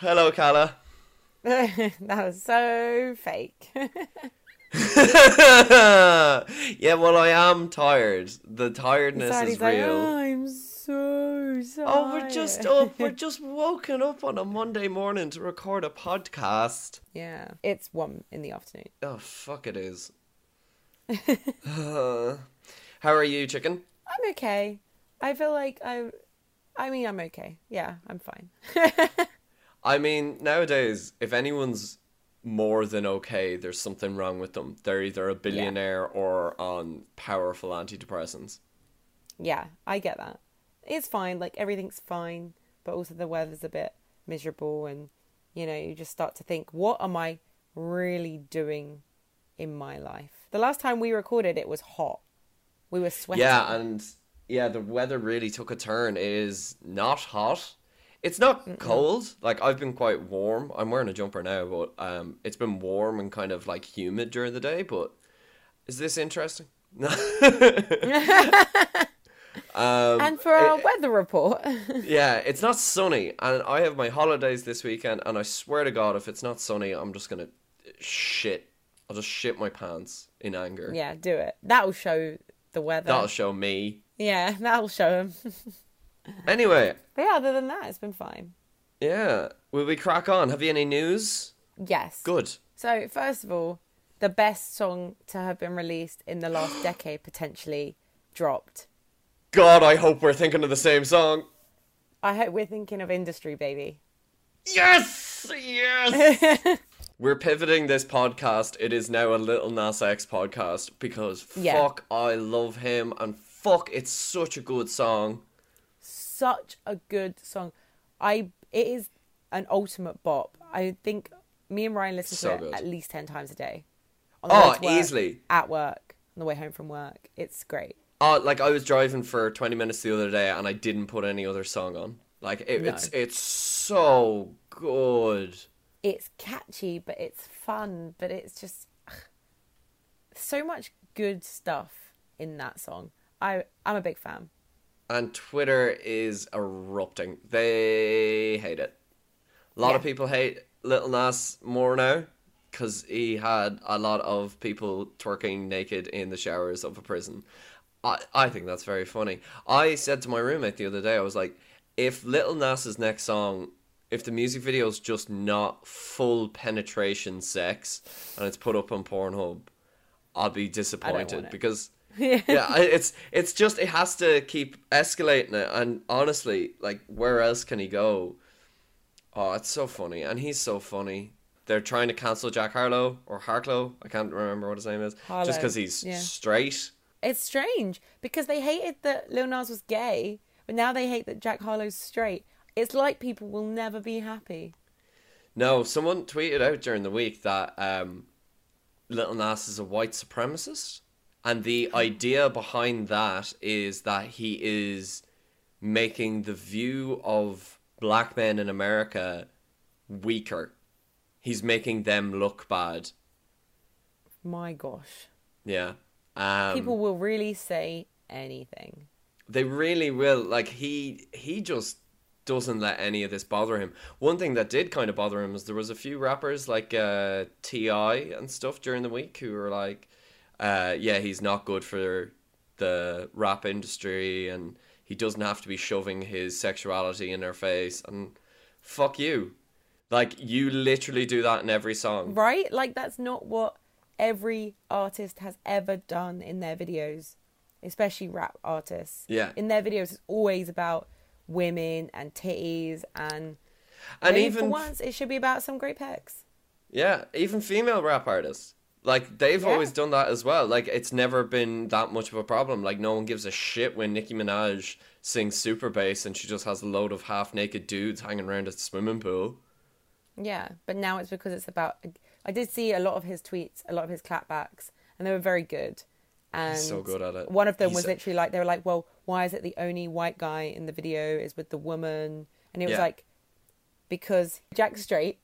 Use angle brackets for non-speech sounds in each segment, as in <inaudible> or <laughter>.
hello, Carla. <laughs> that was so fake. <laughs> yeah, well, I am tired. The tiredness Sad, is he's like, real. "Oh, I'm so tired. Oh, we're just up. We're <laughs> just woken up on a Monday morning to record a podcast. yeah, it's one in the afternoon. Oh, fuck it is. Uh, how are you, chicken? I'm okay. I feel like I. I mean, I'm okay. Yeah, I'm fine. I mean, nowadays, if anyone's more than okay, there's something wrong with them. They're either a billionaire or on powerful antidepressants. yeah, I get that. It's fine. Like everything's fine, but also the weather's a bit miserable, and you know, you just start to think, what am I really doing in my life? The last time we recorded, it was hot. We were sweating. Yeah, and yeah, the weather really took a turn. It is not hot. It's not cold. Like I've been quite warm. I'm wearing a jumper now, but um, it's been warm and kind of like humid during the day. But is this interesting? <laughs> um, and for our weather report, <laughs> yeah, it's not sunny, and I have my holidays this weekend. And I swear to God, if it's not sunny, I'm just gonna shit. I'll just shit my pants in anger. yeah, do it. That'll show the weather. That'll show me. Yeah, that'll show him. <laughs> Anyway, but yeah, other than that, it's been fine. yeah, will we crack on? Have you any news? Yes. Good. So, first of all, the best song to have been released in the last decade potentially dropped. God, I hope we're thinking of the same song. I hope we're thinking of Industry, baby. Yes! Yes! <laughs> we're pivoting this podcast. It is now a Little Nas X podcast because Yeah. fuck, I love him and fuck, it's such a good song. Such a good song. I it is an ultimate bop. I think me and Ryan listen So to good. it at least ten times a day. On the Oh, work, easily. At work, on the way home from work. It's great. Uh, like I was driving for 20 minutes the other day and I didn't put any other song on. Like it, No. it's it's so good. It's catchy, but it's fun, but it's just so much good stuff in that song. I I'm a big fan. And Twitter is erupting. They hate it. A lot of people hate Little Nas more now because he had a lot of people twerking naked in the showers of a prison. I, I think that's very funny. I said to my roommate the other day, I was like, if Little Nas's next song, if the music video is just not full penetration sex and it's put up on Pornhub, I'll be disappointed because <laughs> yeah, it's it's just it has to keep escalating it, and honestly, like where else can he go? Oh, it's so funny, and he's so funny. They're trying to cancel Jack Harlow or Harklow. I can't remember what his name is, just because he's yeah. straight. It's strange because they hated that Lil Nas was gay, but now they hate that Jack Harlow's straight. It's like people will never be happy. No, someone tweeted out during the week that um, Little Nas is a white supremacist, and the idea behind that is that he is making the view of black men in America weaker. He's making them look bad. My gosh. Yeah. Um, People will really say anything. They really will. Like he he just doesn't let any of this bother him. One thing that did kind of bother him was there was a few rappers like uh, T.I. and stuff during the week who were like, uh, yeah, he's not good for the rap industry and he doesn't have to be shoving his sexuality in their face and fuck you. Like you literally do that in every song. Right? Like that's not what every artist has ever done in their videos, especially rap artists. Yeah. In their videos it's always about women and titties and And even for once it should be about some great pecs. Yeah, even female rap artists. Like they've Yeah. always done that as well. Like it's never been that much of a problem. Like no one gives a shit when Nicki Minaj sings super bass and she just has a load of half naked dudes hanging around a swimming pool. Yeah, but now it's because it's about. I did see a lot of his tweets, a lot of his clapbacks, and they were very good. And so good at it. One of them He's was literally like they were like, "Well, why is it the only white guy in the video is with the woman?" And it was Yeah. like, because Jack's straight,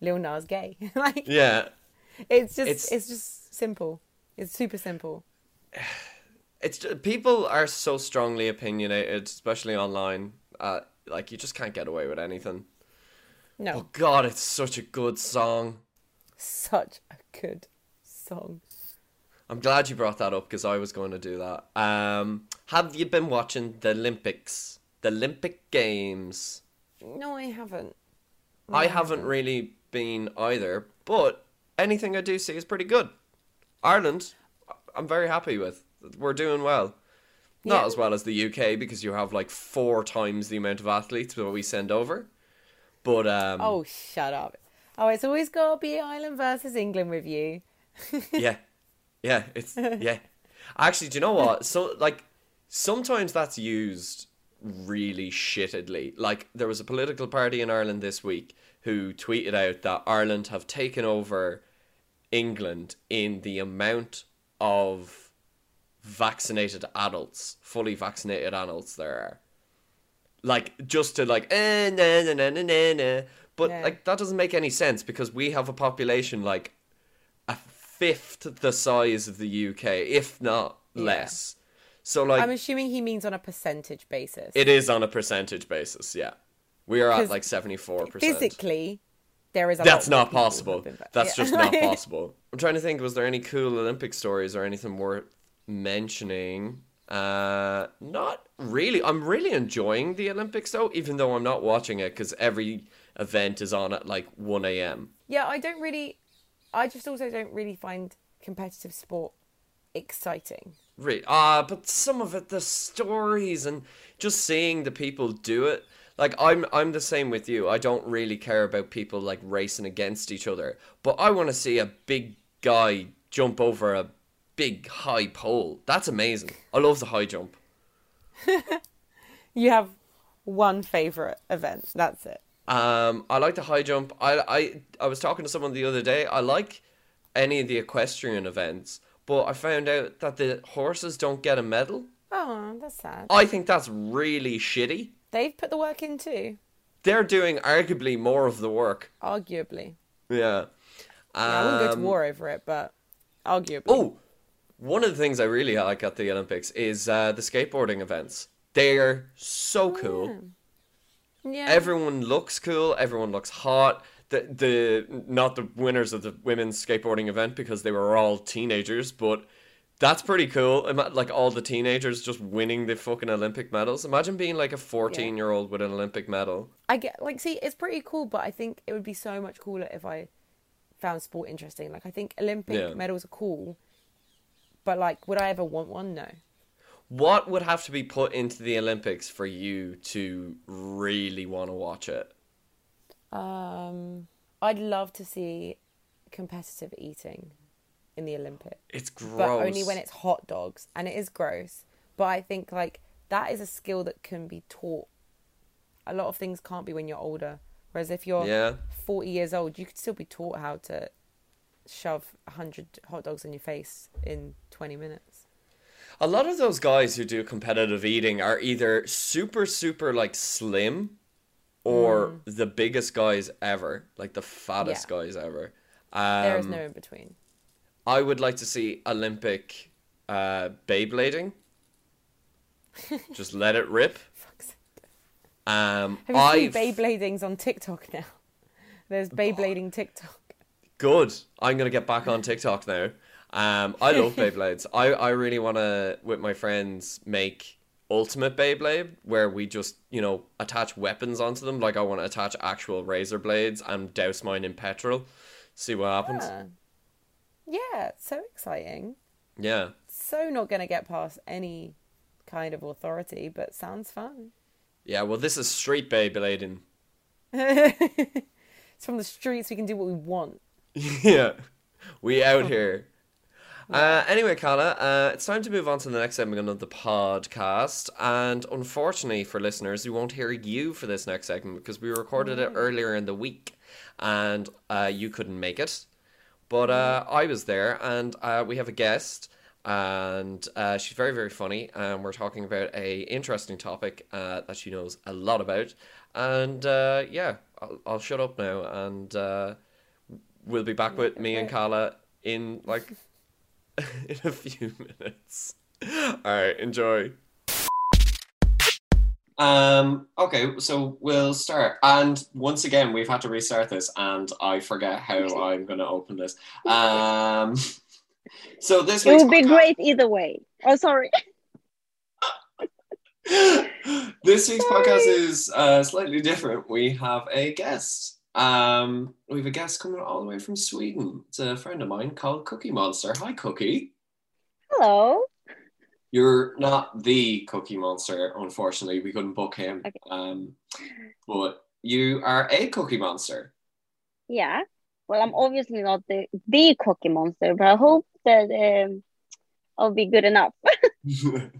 Lil Nas gay. <laughs> like Yeah. It's just It's- it's, just simple. It's super simple. <sighs> It's people are so strongly opinionated, especially online. Uh, like you just can't get away with anything. No, Oh God, it's such a good song. such a good song. I'm glad you brought that up because I was going to do that. Um, have you been watching the Olympics, the Olympic Games? No, I haven't. No, I haven't really been either, but anything I do see is pretty good. Ireland, I'm very happy with. We're doing well. Not Yeah. as well as the UK because you have like four times the amount of athletes that we send over. But um, Oh, shut up. Oh, it's always got to be Ireland versus England with you. <laughs> yeah, yeah, it's yeah. Actually, do you know what? So like sometimes that's used really shittedly. Like there was a political party in Ireland this week who tweeted out that Ireland have taken over England in the amount of vaccinated adults, fully vaccinated adults there are. Like just to like eh, na, na, na, na, na, na. But Yeah. like that doesn't make any sense because we have a population like a fifth the size of the UK, if not Yeah. less. So like I'm assuming he means on a percentage basis. it is on a percentage basis, yeah. We are at like seventy four percent. Physically, there is a That's not people who have possible. That's Yeah. just not <laughs> possible. I'm trying to think. Was there any cool Olympic stories or anything worth mentioning? Uh, not really. I'm really enjoying the Olympics though, even though I'm not watching it because every event is on at like one a.m. Yeah, I don't really. I just also don't really find competitive sport exciting. Right. Ah, but some of it, the stories and just seeing the people do it. Like I'm, I'm the same with you. I don't really care about people like racing against each other, but I want to see a big guy jump over a big high pole. That's amazing. I love the high jump. <laughs> You have one favorite event. That's it. Um, I like the high jump. I, I, I was talking to someone the other day. I like any of the equestrian events, but I found out that the horses don't get a medal. Oh, that's sad. I think that's really shitty. They've put the work in too, They're doing arguably more of the work. arguably. Yeah. Yeah, I wouldn't go to Um, war over it, but arguably. Oh, one of the things I really like at the Olympics is uh, the skateboarding events. They're so cool. yeah. Everyone looks cool. Everyone looks hot. The the not the winners of the women's skateboarding event because they were all teenagers, but that's pretty cool. Ima- Like all the teenagers just winning the fucking Olympic medals. Imagine being like a fourteen year old with an Olympic medal. I get like see it's pretty cool, but I think it would be so much cooler if I found sport interesting. Like I think Olympic Yeah. medals are cool, but like would I ever want one? No. What would have to be put into the Olympics for you to really want to watch it? Um, I'd love to see competitive eating in the Olympics, It's gross. but only when it's hot dogs, and it is gross. But I think like that is a skill that can be taught. A lot of things can't be when you're older. Whereas if you're Yeah. 40 years old, you could still be taught how to shove 100 hot dogs in your face in 20 minutes. A lot of those guys who do competitive eating are either super, super like slim or the biggest guys ever, like the fattest Mm. Yeah. guys ever. Um, there is no in between. I would like to see Olympic uh, Beyblading. <laughs> Just let it rip. Fuck's sake. Um, Have you I've seen Beybladings on TikTok now? There's Beyblading TikTok. good. I'm gonna get back on TikTok now. Um, I love <laughs> Beyblades. I I really want to with my friends make ultimate Beyblade where we just you know attach weapons onto them. Like I want to attach actual razor blades and douse mine in petrol. See what happens. Ah. Yeah, so exciting. Yeah. So not going to get past any kind of authority, but sounds fun. Yeah. Well, this is street Beyblading. <laughs> It's from the streets, we can do what we want. <laughs> yeah. We out here. Uh, anyway, Carla, uh, it's time to move on to the next segment of the podcast. And unfortunately for listeners, we won't hear you for this next segment because we recorded it earlier in the week and uh, you couldn't make it. But uh, I was there and uh, we have a guest and uh, she's very, very funny. And we're talking about a interesting topic uh, that she knows a lot about. And uh, yeah, I'll, I'll shut up now and uh, we'll be back with me and Carla in like <laughs> in a few minutes. All right, enjoy. Um, okay, so we'll start. And once again, we've had to restart this, and I forget how I'm going to open this. <laughs> Um, <laughs> so this it would be great either way. Oh, sorry. <laughs> this week's sorry. podcast is uh, slightly different. We have a guest. Um, we have a guest coming all the way from Sweden. It's a friend of mine called Cookie Monster. Hi, Cookie. Hello. You're not the Cookie Monster, unfortunately. We couldn't book him. Okay. Um, but you are a Cookie Monster. Yeah. Well, I'm obviously not the the Cookie Monster, but I hope that um, I'll be good enough. <laughs> <laughs>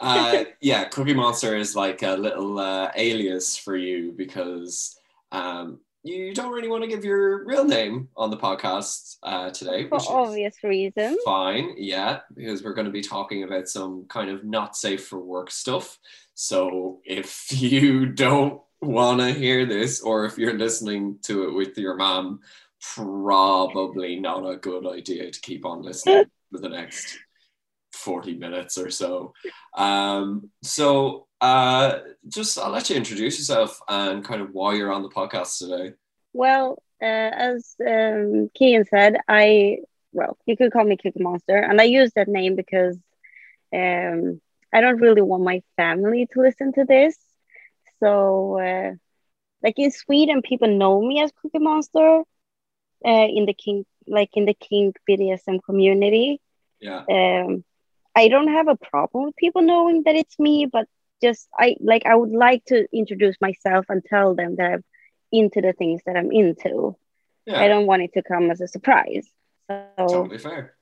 uh, yeah, Cookie Monster is like a little uh, alias for you because um, you don't really want to give your real name on the podcast uh, today. For obvious reasons. Fine, yeah, because we're going to be talking about some kind of not safe for work stuff. So if <laughs> you don't want to hear this, or if you're listening to it with your mom, probably not a good idea to keep on listening <laughs> for the next 40 minutes or so. Um, so uh, just I'll let you introduce yourself and kind of why you're on the podcast today. Well, uh, as um, Kian said, I well, you could call me Cookie Monster, and I use that name because um, I don't really want my family to listen to this. So, uh, like in Sweden, people know me as Cookie Monster. Uh, in the king, like in the kink BDSM community. Yeah. Um, I don't have a problem with people knowing that it's me, but just I like I would like to introduce myself and tell them that I'm into the things that I'm into. Yeah. I don't want it to come as a surprise. So totally fair.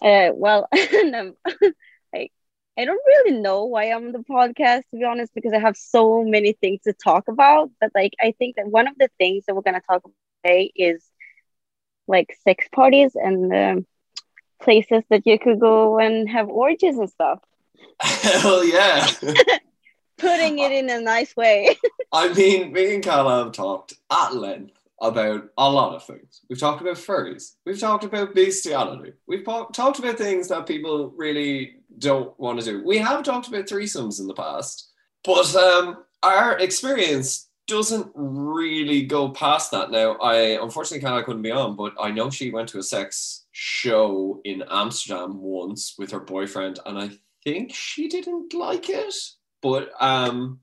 Uh, well, <laughs> <laughs> I I don't really know why I'm on the podcast to be honest, because I have so many things to talk about. But like, I think that one of the things that we're gonna talk about today is like sex parties and um, places that you could go and have orgies and stuff. <laughs> Hell yeah. <laughs> Putting it in a nice way. <laughs> I mean, me and Carla have talked at length about a lot of things. We've talked about furries. We've talked about bestiality. We've po- talked about things that people really don't want to do. We have talked about threesomes in the past, but um, our experience doesn't really go past that. Now, I unfortunately Carla couldn't be on, but I know she went to a sex show in Amsterdam once with her boyfriend, and I think she didn't like it. But um,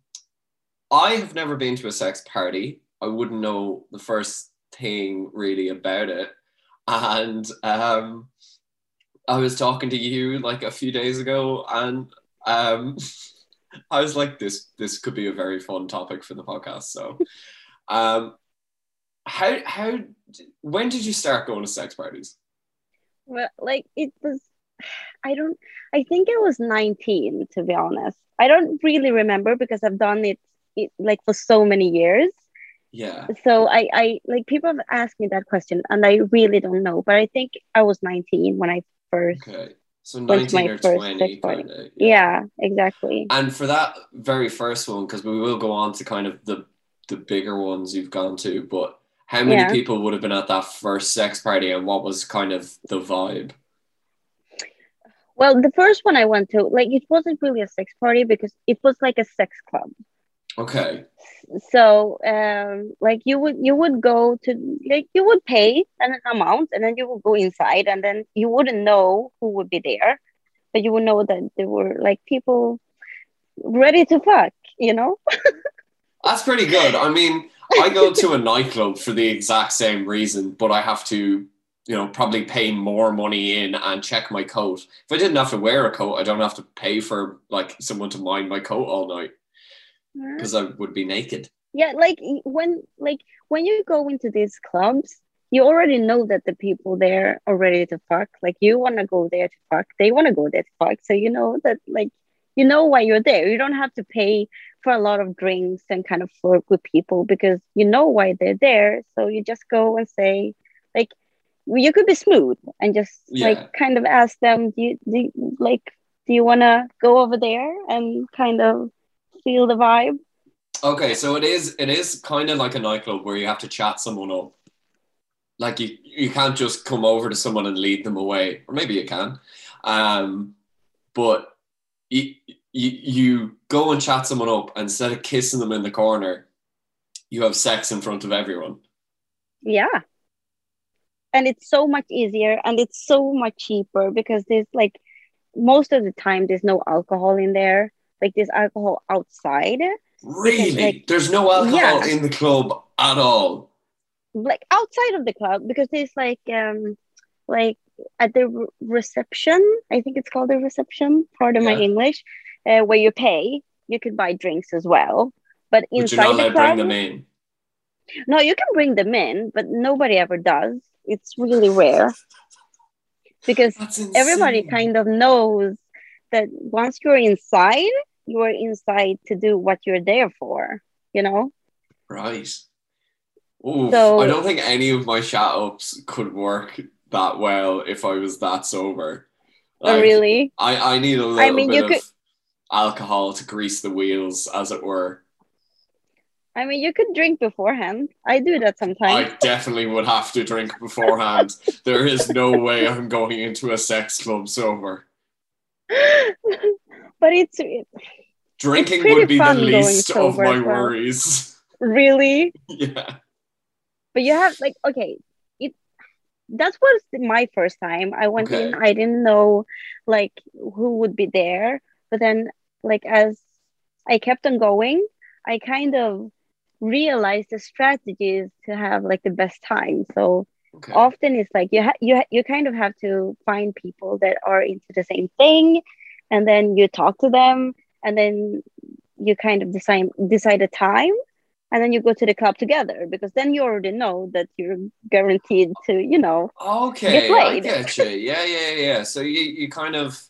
I have never been to a sex party. I wouldn't know the first thing really about it. And um, I was talking to you like a few days ago, and um, <laughs> I was like, this this could be a very fun topic for the podcast. So, um, how how when did you start going to sex parties? Well, like it was, I don't, I think it was 19 to be honest. I don't really remember because I've done it, it like for so many years. Yeah. So I, I like people have asked me that question and I really don't know, but I think I was 19 when I first. Okay. So 19 or 20. Kinda, yeah. yeah, exactly. And for that very first one, because we will go on to kind of the the bigger ones you've gone to, but how many yeah. people would have been at that first sex party and what was kind of the vibe? Well, the first one I went to, like, it wasn't really a sex party because it was like a sex club. Okay. So, um, like you would you would go to like you would pay an amount and then you would go inside and then you wouldn't know who would be there, but you would know that there were like people ready to fuck, you know. <laughs> That's pretty good. I mean, I go to a nightclub for the exact same reason, but I have to, you know, probably pay more money in and check my coat. If I didn't have to wear a coat, I don't have to pay for like someone to mind my coat all night mm-hmm. because I would be naked. Yeah, like when like when you go into these clubs, you already know that the people there are ready to fuck. Like you want to go there to fuck, they want to go there to fuck. So you know that like you know why you're there. You don't have to pay for a lot of drinks and kind of flirt with people because you know why they're there. So you just go and say, like, you could be smooth and just yeah. like kind of ask them, do you, do you, like, do you want to go over there and kind of feel the vibe? Okay, so it is it is kind of like a nightclub where you have to chat someone up. Like you you can't just come over to someone and lead them away, or maybe you can. Um, but you, you you go and chat someone up and instead of kissing them in the corner, you have sex in front of everyone. Yeah. And it's so much easier and it's so much cheaper because there's like most of the time there's no alcohol in there. Like there's alcohol outside. Really? like- There's no alcohol Yeah. in the club at all. Like outside of the club because there's like um like at the re- reception, I think it's called the reception, pardon my Yeah. English, uh, where you pay, you can buy drinks as well. But But you're inside not the club, bring them in. No, you can bring them in, but nobody ever does. It's really rare because everybody kind of knows that once you're inside, you are inside to do what you're there for, you know? Right. Ooh, So- I don't think any of my chat ups could work that well if I was that sober. Oh, Like, really? I, I need a little I mean, bit you of could- alcohol to grease the wheels, as it were. I mean, you could drink beforehand. I do that sometimes. I definitely would have to drink beforehand. <laughs> there is no way I'm going into a sex club sober. <laughs> but it's Drinking pretty would be the least of my well. worries. really, <laughs> yeah. but you have like, okay, it that was my first time. I went Okay. in, I didn't know like who would be there, but then like as I kept on going, I kind of realized the strategies to have like the best time. So Okay. often it's like you ha- you ha- you kind of have to find people that are into the same thing, and then you talk to them, and then you kind of decide decide a time, and then you go to the club together because then you already know that you're guaranteed to you know Okay, Get I get you. Yeah, yeah, yeah. So you, you kind of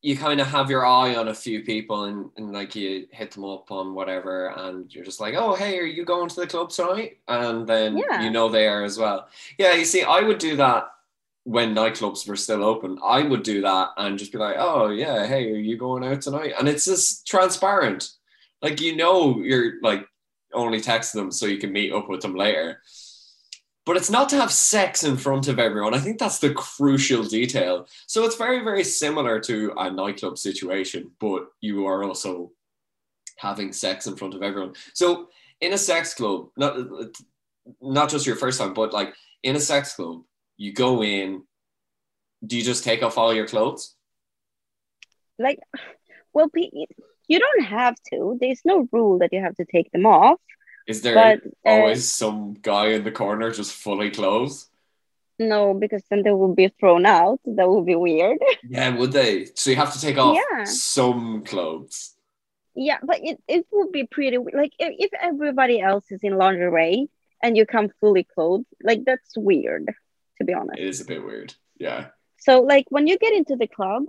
you kind of have your eye on a few people and, and like you hit them up on whatever and you're just like, oh hey, are you going to the club tonight? And then Yeah. you know they are as well. Yeah, you see, I would do that when nightclubs were still open. I would do that and just be like, oh yeah, hey, are you going out tonight? And it's just transparent. Like you know you're like only texting them so you can meet up with them later but it's not to have sex in front of everyone. I think that's the crucial detail. So it's very, very similar to a nightclub situation, but you are also having sex in front of everyone. So in a sex club, not not just your first time, but like in a sex club, you go in. Do you just take off all your clothes? like well you don't have to there's no rule that you have to take them off Is there but uh, always some guy in the corner just fully clothed? no because then they would be thrown out that would be weird <laughs> Yeah, would they? So you have to take off Yeah. some clothes. Yeah, but it, it would be pretty like if, if everybody else is in lingerie and you come fully clothed, like that's weird, to be honest. It is a bit weird. Yeah. So like when you get into the club,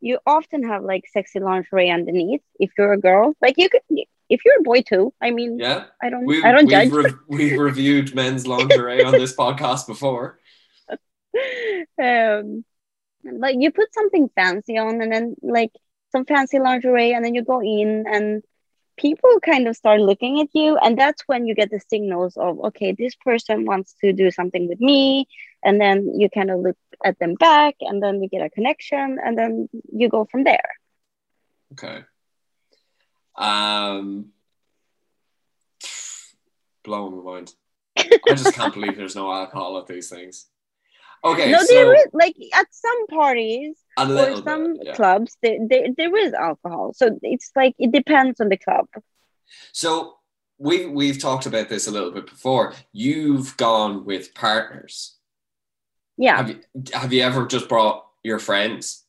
you often have like sexy lingerie underneath. If you're a girl, like you could, if you're a boy too. I mean, Yeah. I don't, We've, I don't we've, judge. re- we've reviewed men's lingerie on this podcast before. <laughs> um, like you put something fancy on, and then like some fancy lingerie, and then you go in and people kind of start looking at you and that's when you get the signals of okay this person wants to do something with me and then you kind of look at them back and then you get a connection and then you go from there Okay. Um, <sighs> blowing my mind. <laughs> I just can't believe there's no alcohol at these things. Okay, no so there is like at some parties or some bit, yeah. clubs there, there, there is alcohol so it's like it depends on the club So we we've talked about this a little bit before. You've gone with partners. yeah Have you have you ever just brought your friends?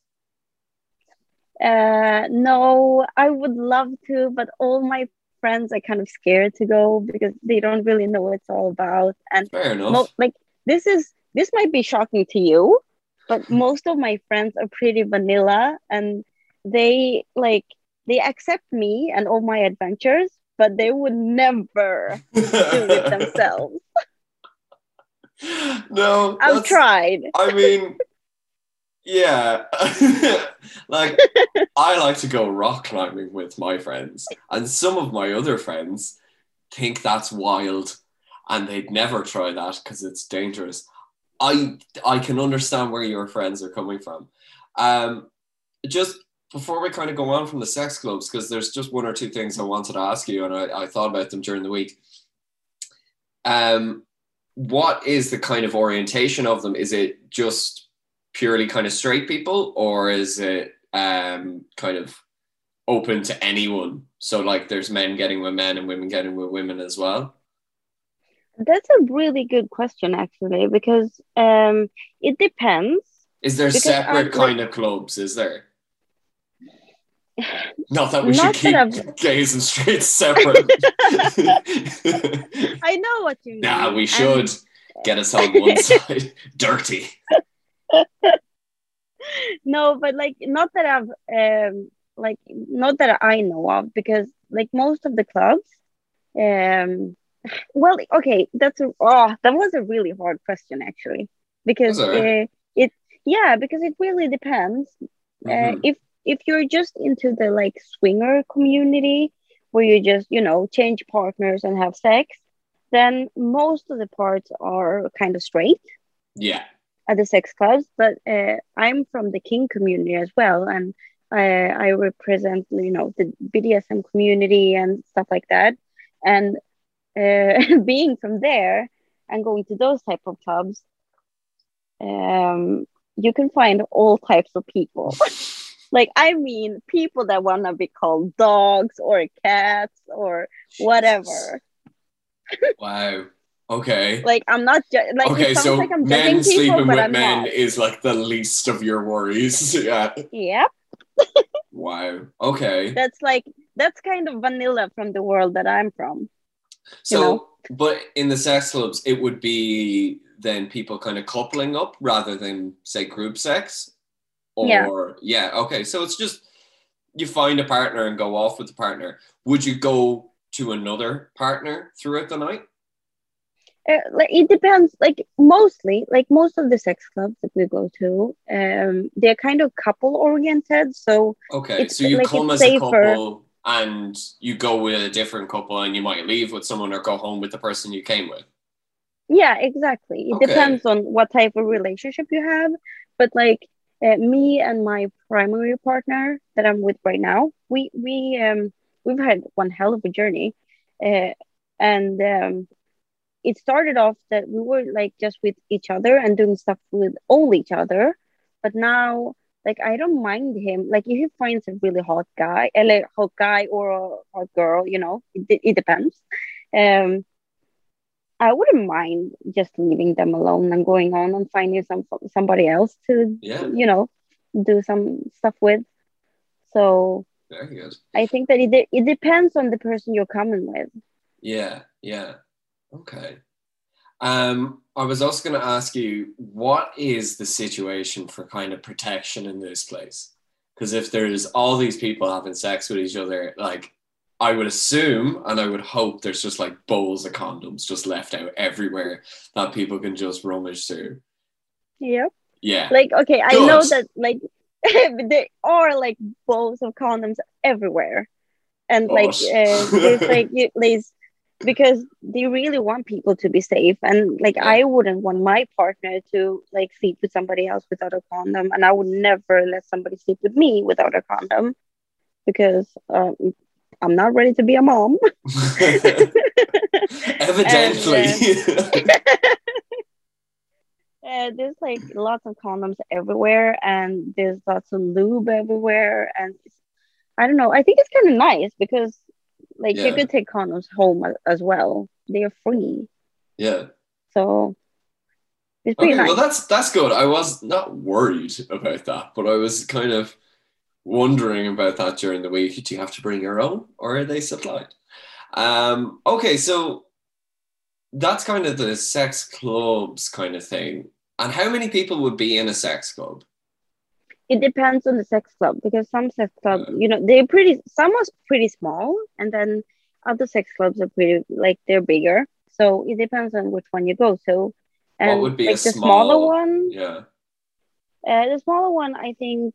Uh, no, I would love to, but all my friends are kind of scared to go because they don't really know what it's all about. And Fair enough. mo- like this is this might be shocking to you, but most of my friends are pretty vanilla and they like they accept me and all my adventures, but they would never do it <laughs> themselves. no, I've tried. I mean, yeah. <laughs> like, <laughs> I like to go rock climbing with my friends, and some of my other friends think that's wild and they'd never try that because it's dangerous. I I can understand where your friends are coming from. Um, just before we kind of go on from the sex clubs, because there's just one or two things I wanted to ask you, and I, I thought about them during the week. Um, what is the kind of orientation of them? Is it just purely kind of straight people, or is it um, kind of open to anyone? So, like, there's men getting with men and women getting with women as well. That's a really good question, actually, because um, it depends. Is there separate I- kind of clubs? Is there? <laughs> Not that we Not should that keep I've- gays and straight <laughs> separate. I know what you mean. nah, we and- should get us on one <laughs> side. Dirty. <laughs> no, but like not that I've um like not that I know of because like most of the clubs um well okay that's a oh that was a really hard question actually because it? uh, it yeah because it really depends uh, Mhm. if if you're just into the like swinger community where you just you know change partners and have sex then most of the parts are kind of straight Yeah. At the sex clubs, but uh, I'm from the kink community as well, and I, I represent you know the BDSM community and stuff like that. And uh, <laughs> being from there and going to those type of clubs, um, you can find all types of people. <laughs> like I mean, people that want to be called dogs or cats or whatever. Wow. Okay. Like I'm not ju- like okay, it sounds so like I'm men judging people, sleeping but with I'm men not. is like the least of your worries. <laughs> yeah. Yep. Wow. Okay. that's like that's kind of vanilla from the world that I'm from. So, know? but in the sex clubs, it would be then people kind of coupling up rather than say group sex. Or Yeah. yeah, okay. So it's just you find a partner and go off with the partner. Would you go to another partner throughout the night? Uh, like it depends. Like mostly, like most of the sex clubs that we go to, um, they're kind of couple oriented. So Okay, so you like, come as a couple and you go with a different couple and you might leave with someone or go home with the person you came with. yeah, exactly. It Okay. depends on what type of relationship you have. But like uh, me and my primary partner that I'm with right now, we we um we've had one hell of a journey, uh, and um, it started off that we were like just with each other and doing stuff with all each other, but now like I don't mind him. Like if he finds a really hot guy, a like, hot guy or a hot girl, you know, it, it depends. Um, I wouldn't mind just leaving them alone and going on and finding some somebody else to, Yeah. you know, do some stuff with. So Very good. I think that it it depends on the person you're coming with. Yeah, yeah. Okay. Um, I was also going to ask you, what is the situation for kind of protection in this place? Because if there's all these people having sex with each other, like I would assume and I would hope there's just like bowls of condoms just left out everywhere that people can just rummage through. Yep. Yeah. Like okay, I know that like <laughs> there are like bowls of condoms everywhere, and like uh, there's like <laughs> there's because they really want people to be safe, and like Yeah. I wouldn't want my partner to like sleep with somebody else without a condom, and I would never let somebody sleep with me without a condom because um, I'm not ready to be a mom. <laughs> <laughs> Evidently. <laughs> Uh, there's like lots of condoms everywhere, and there's lots of lube everywhere, and I don't know. I think it's kind of nice because, like, Yeah. you could take condoms home as, well. They are free, yeah. so it's pretty Okay, nice. well that's that's good. I was not worried about that, but I was kind of wondering about that during the week. Do you have to bring your own, or are they supplied? Um, okay, so that's kind of the sex clubs kind of thing. And how many people would be in a sex club? It depends on the sex club because some sex clubs, Yeah. you know, they're pretty. Some are pretty small, and then other sex clubs are pretty like they're bigger. So it depends on which one you go to. And would be like a the small- smaller one? Yeah. Uh, the smaller one, I think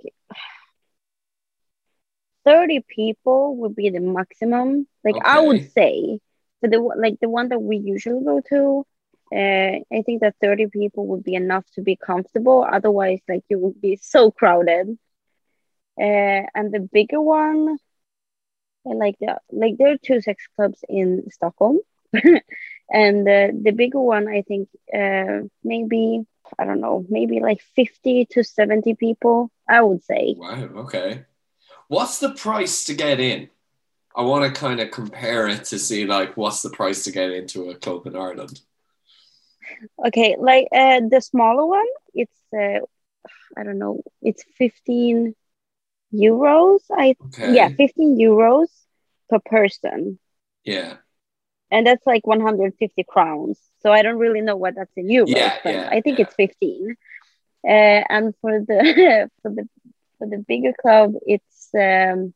30 people would be the maximum. Like I would say for the like the one that we usually go to, uh, I think that 30 people would be enough to be comfortable. Otherwise, like you would be so crowded. uh, and the bigger one, like the like there are two sex clubs in Stockholm, <laughs> and uh, the bigger one I think uh, maybe I don't know maybe like fifty to seventy people I would say. Wow. Okay. What's the price to get in? I want to kind of compare it to see like what's the price to get into a club in Ireland. Okay, like uh, the smaller one, it's uh, I don't know, it's fifteen euros. I Okay. yeah, fifteen euros per person, Yeah. and that's like one hundred fifty crowns. So I don't really know what that's in euros, Yeah, but yeah, I think yeah. it's fifteen. Uh, and for the <laughs> for the for the bigger club, it's um,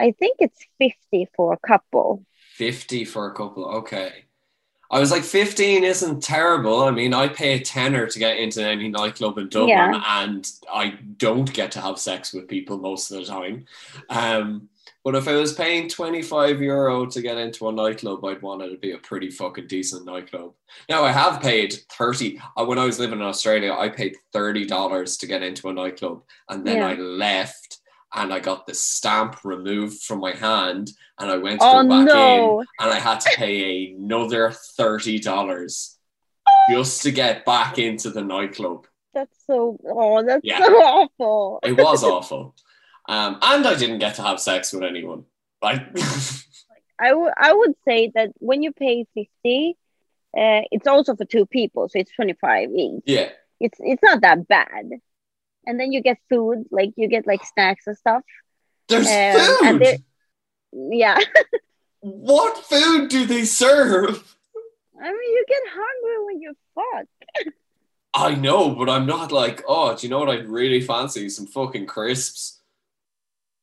I think it's fifty for a couple. 50 for a couple. Okay. I was like, 15 isn't terrible. I mean, I pay a tenner to get into any nightclub in Dublin, Yeah. and I don't get to have sex with people most of the time. Um, but if I was paying 25 euro to get into a nightclub, I'd want it to be a pretty fucking decent nightclub. Now, I have paid 30. uh, When I was living in Australia, I paid $30 to get into a nightclub, and then Yeah. I left. And I got the stamp removed from my hand, and I went to Oh go back in and I had to pay another thirty dollars just to get back into the nightclub. That's so oh, that's Yeah. so awful. It was awful, um, and I didn't get to have sex with anyone. Like, <laughs> I would I would say that when you pay fifty, uh, it's also for two people, so it's twenty five each. yeah, It's it's not that bad, and then you get food, like you get like snacks and stuff. there's Um, food. Yeah, <laughs> what food do they serve? I mean you get hungry when you fuck. I know, but I'm not like, oh, do you know what I'd really fancy? Some fucking crisps.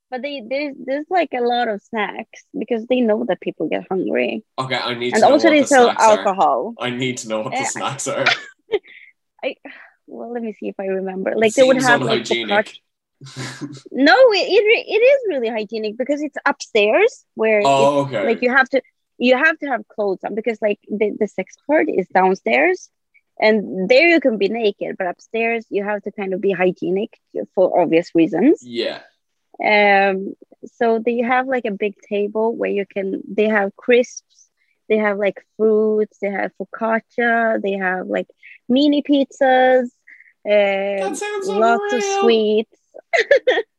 But they there's there's like a lot of snacks because they know that people get hungry, Okay, I need to and know also what they the sell snacks are. alcohol. I need to know what the Eh, snacks are. <laughs> I well, let me see if I remember. Like they would have like. <laughs> No, it, it it is really hygienic because it's upstairs where oh, okay. like you have to you have to have clothes on because like the, the sex part is downstairs and there you can be naked but upstairs you have to kind of be hygienic for obvious reasons yeah. um so they have like a big table where you can they have crisps they have like fruits they have focaccia they have like mini pizzas um, sounds lots of sweets <laughs>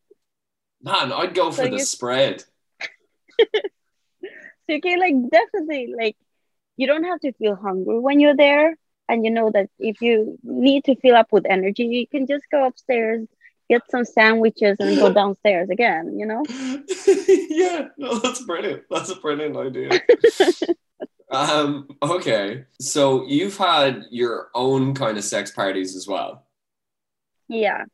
Man, I'd go for <laughs> So the spread. So you can like definitely like you don't have to feel hungry when you're there. And you know that if you need to fill up with energy, you can just go upstairs, get some sandwiches and go <laughs> downstairs again, you know? yeah, no, that's brilliant. That's a brilliant idea. um, okay. So you've had your own kind of sex parties as well. Yeah.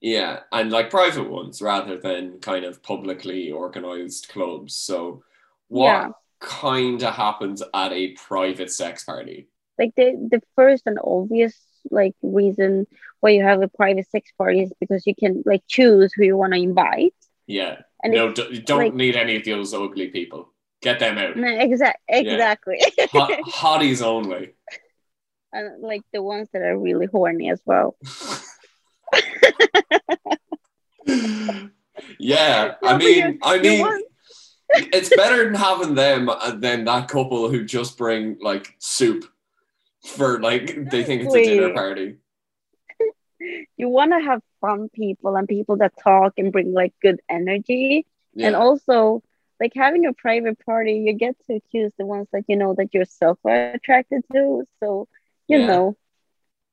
Yeah, and like private ones rather than kind of publicly organized clubs. So what Yeah. kind of happens at a private sex party? Like the the first and obvious like reason why you have a private sex party is because you can like choose who you want to invite. Yeah. And no, d- you don't like- need any of those ugly people. Get them out. exact exactly. Hot, <laughs> hotties only. and like the ones that are really horny as well. <laughs> yeah, <laughs> I mean, I mean, it's better than having them uh, than that couple who just bring like soup for like they think it's a dinner party. you want to have fun people and people that talk and bring like good energy. Yeah, and also like having a private party you get to choose the ones that you know that you're self attracted to. So you Yeah. know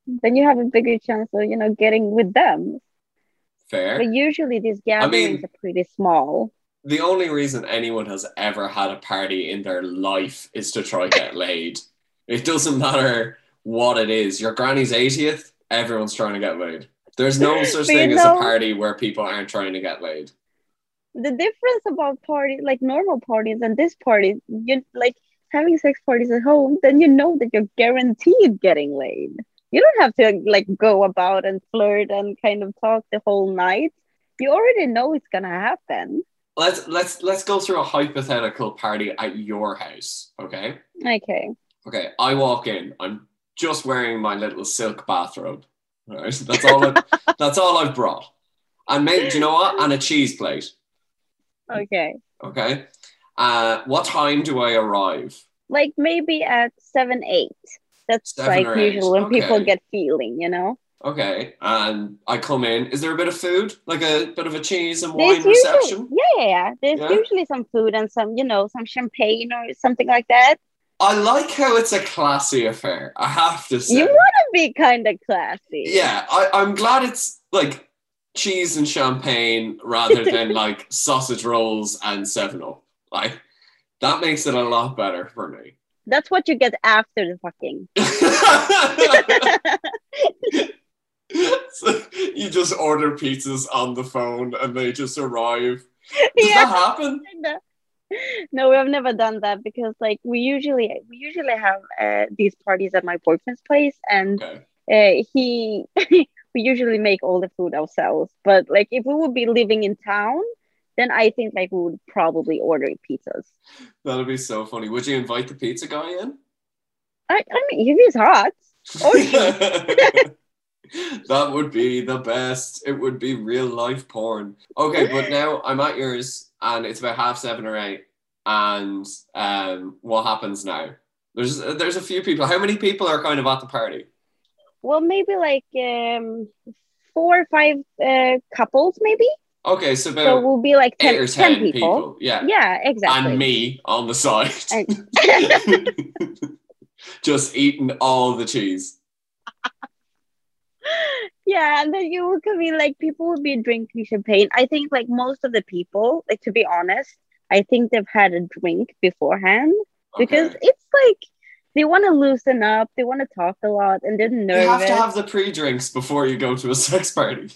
then you have a bigger chance of you know getting with them fair. but usually these gatherings mean- are pretty small the only reason anyone has ever had a party in their life is to try get <laughs> laid. It doesn't matter what it is. Your granny's 80th, everyone's trying to get laid. There's no <laughs> such thing as a party where people aren't trying to get laid. the difference about party like normal parties and this party you like having sex parties at home then you know that you're guaranteed getting laid you don't have to like go about and flirt and kind of talk the whole night you already know it's gonna happen Let's let's let's go through a hypothetical party at your house, okay? okay Okay, I walk in. I'm just wearing my little silk bathrobe. Right? That's all I, <laughs> that's all I've brought. And maybe, do you know what? And a cheese plate. Okay. Okay. Uh, what time do I arrive? Like maybe at seven, eight. That's Seven like usually when people get feeling, you know? Okay. And I come in. Is there a bit of food? Like a bit of a cheese and There's wine reception? yeah, yeah, yeah. There's Yeah? usually some food and some, you know, some champagne or something like that. I like how it's a classy affair. I have to say. You want to be kind of classy. yeah, I, I'm glad it's like cheese and champagne rather <laughs> than like sausage rolls and 7 Up. Like, that makes it a lot better for me. That's what you get after the fucking. <laughs> so you just order pizzas on the phone and they just arrive. Does Yeah. that happen? no, we have never done that because like we usually we usually have uh, these parties at my boyfriend's place and Okay. uh, he <laughs> we usually make all the food ourselves. But like if we would be living in town, then I think like we would probably order pizzas. That'd be so funny. Would you invite the pizza guy in? I, I mean, if he's hot, <laughs> that would be the best. It would be real life porn. Okay, but now I'm at yours and it's about half seven or eight. And um, what happens now? There's there's a few people. How many people are kind of at the party? well, maybe like um, four or five uh, couples, maybe. Okay, so So we'll be like 10, or 10 ten, people. Yeah. Yeah, exactly. And me on the side. <laughs> And- <laughs> Just eating all the cheese. <laughs> yeah, and then you come in like people would be drinking champagne. I think like most of the people, like to be honest, I think they've had a drink beforehand because it's like they want to loosen up, they want to talk a lot, and they're You have to have the pre-drinks before you go to a sex party.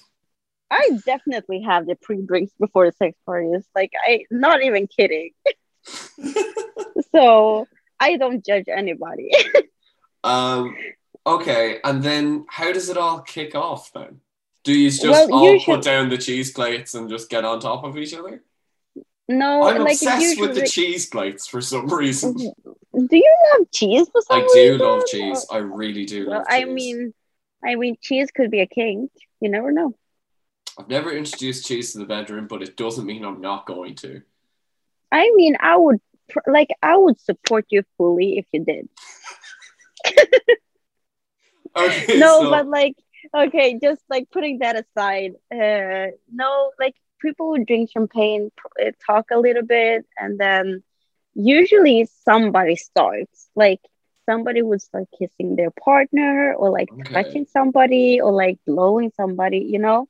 I definitely have the pre-drinks before the sex parties. Like I, not even kidding. <laughs> so I don't judge anybody. <laughs> Um, okay, and then how does it all kick off then? Do you just Well, all usually- put down the cheese plates and just get on top of each other? no, I'm like obsessed with the cheese plates for some <laughs> reason. Do you love cheese for some I do reason? love cheese. I really do Well, love I mean, I mean, cheese could be a kink. You never know. I've never introduced cheese to the bedroom, but it doesn't mean I'm not going to. I mean, I would like, I would support you fully if you did. <laughs> Okay, <laughs> no, so- but like, okay, just like putting that aside. Uh, no, like people would drink champagne, uh, talk a little bit, and then usually somebody starts. Like somebody would start kissing their partner, or like Okay. touching somebody, or like blowing somebody. You know.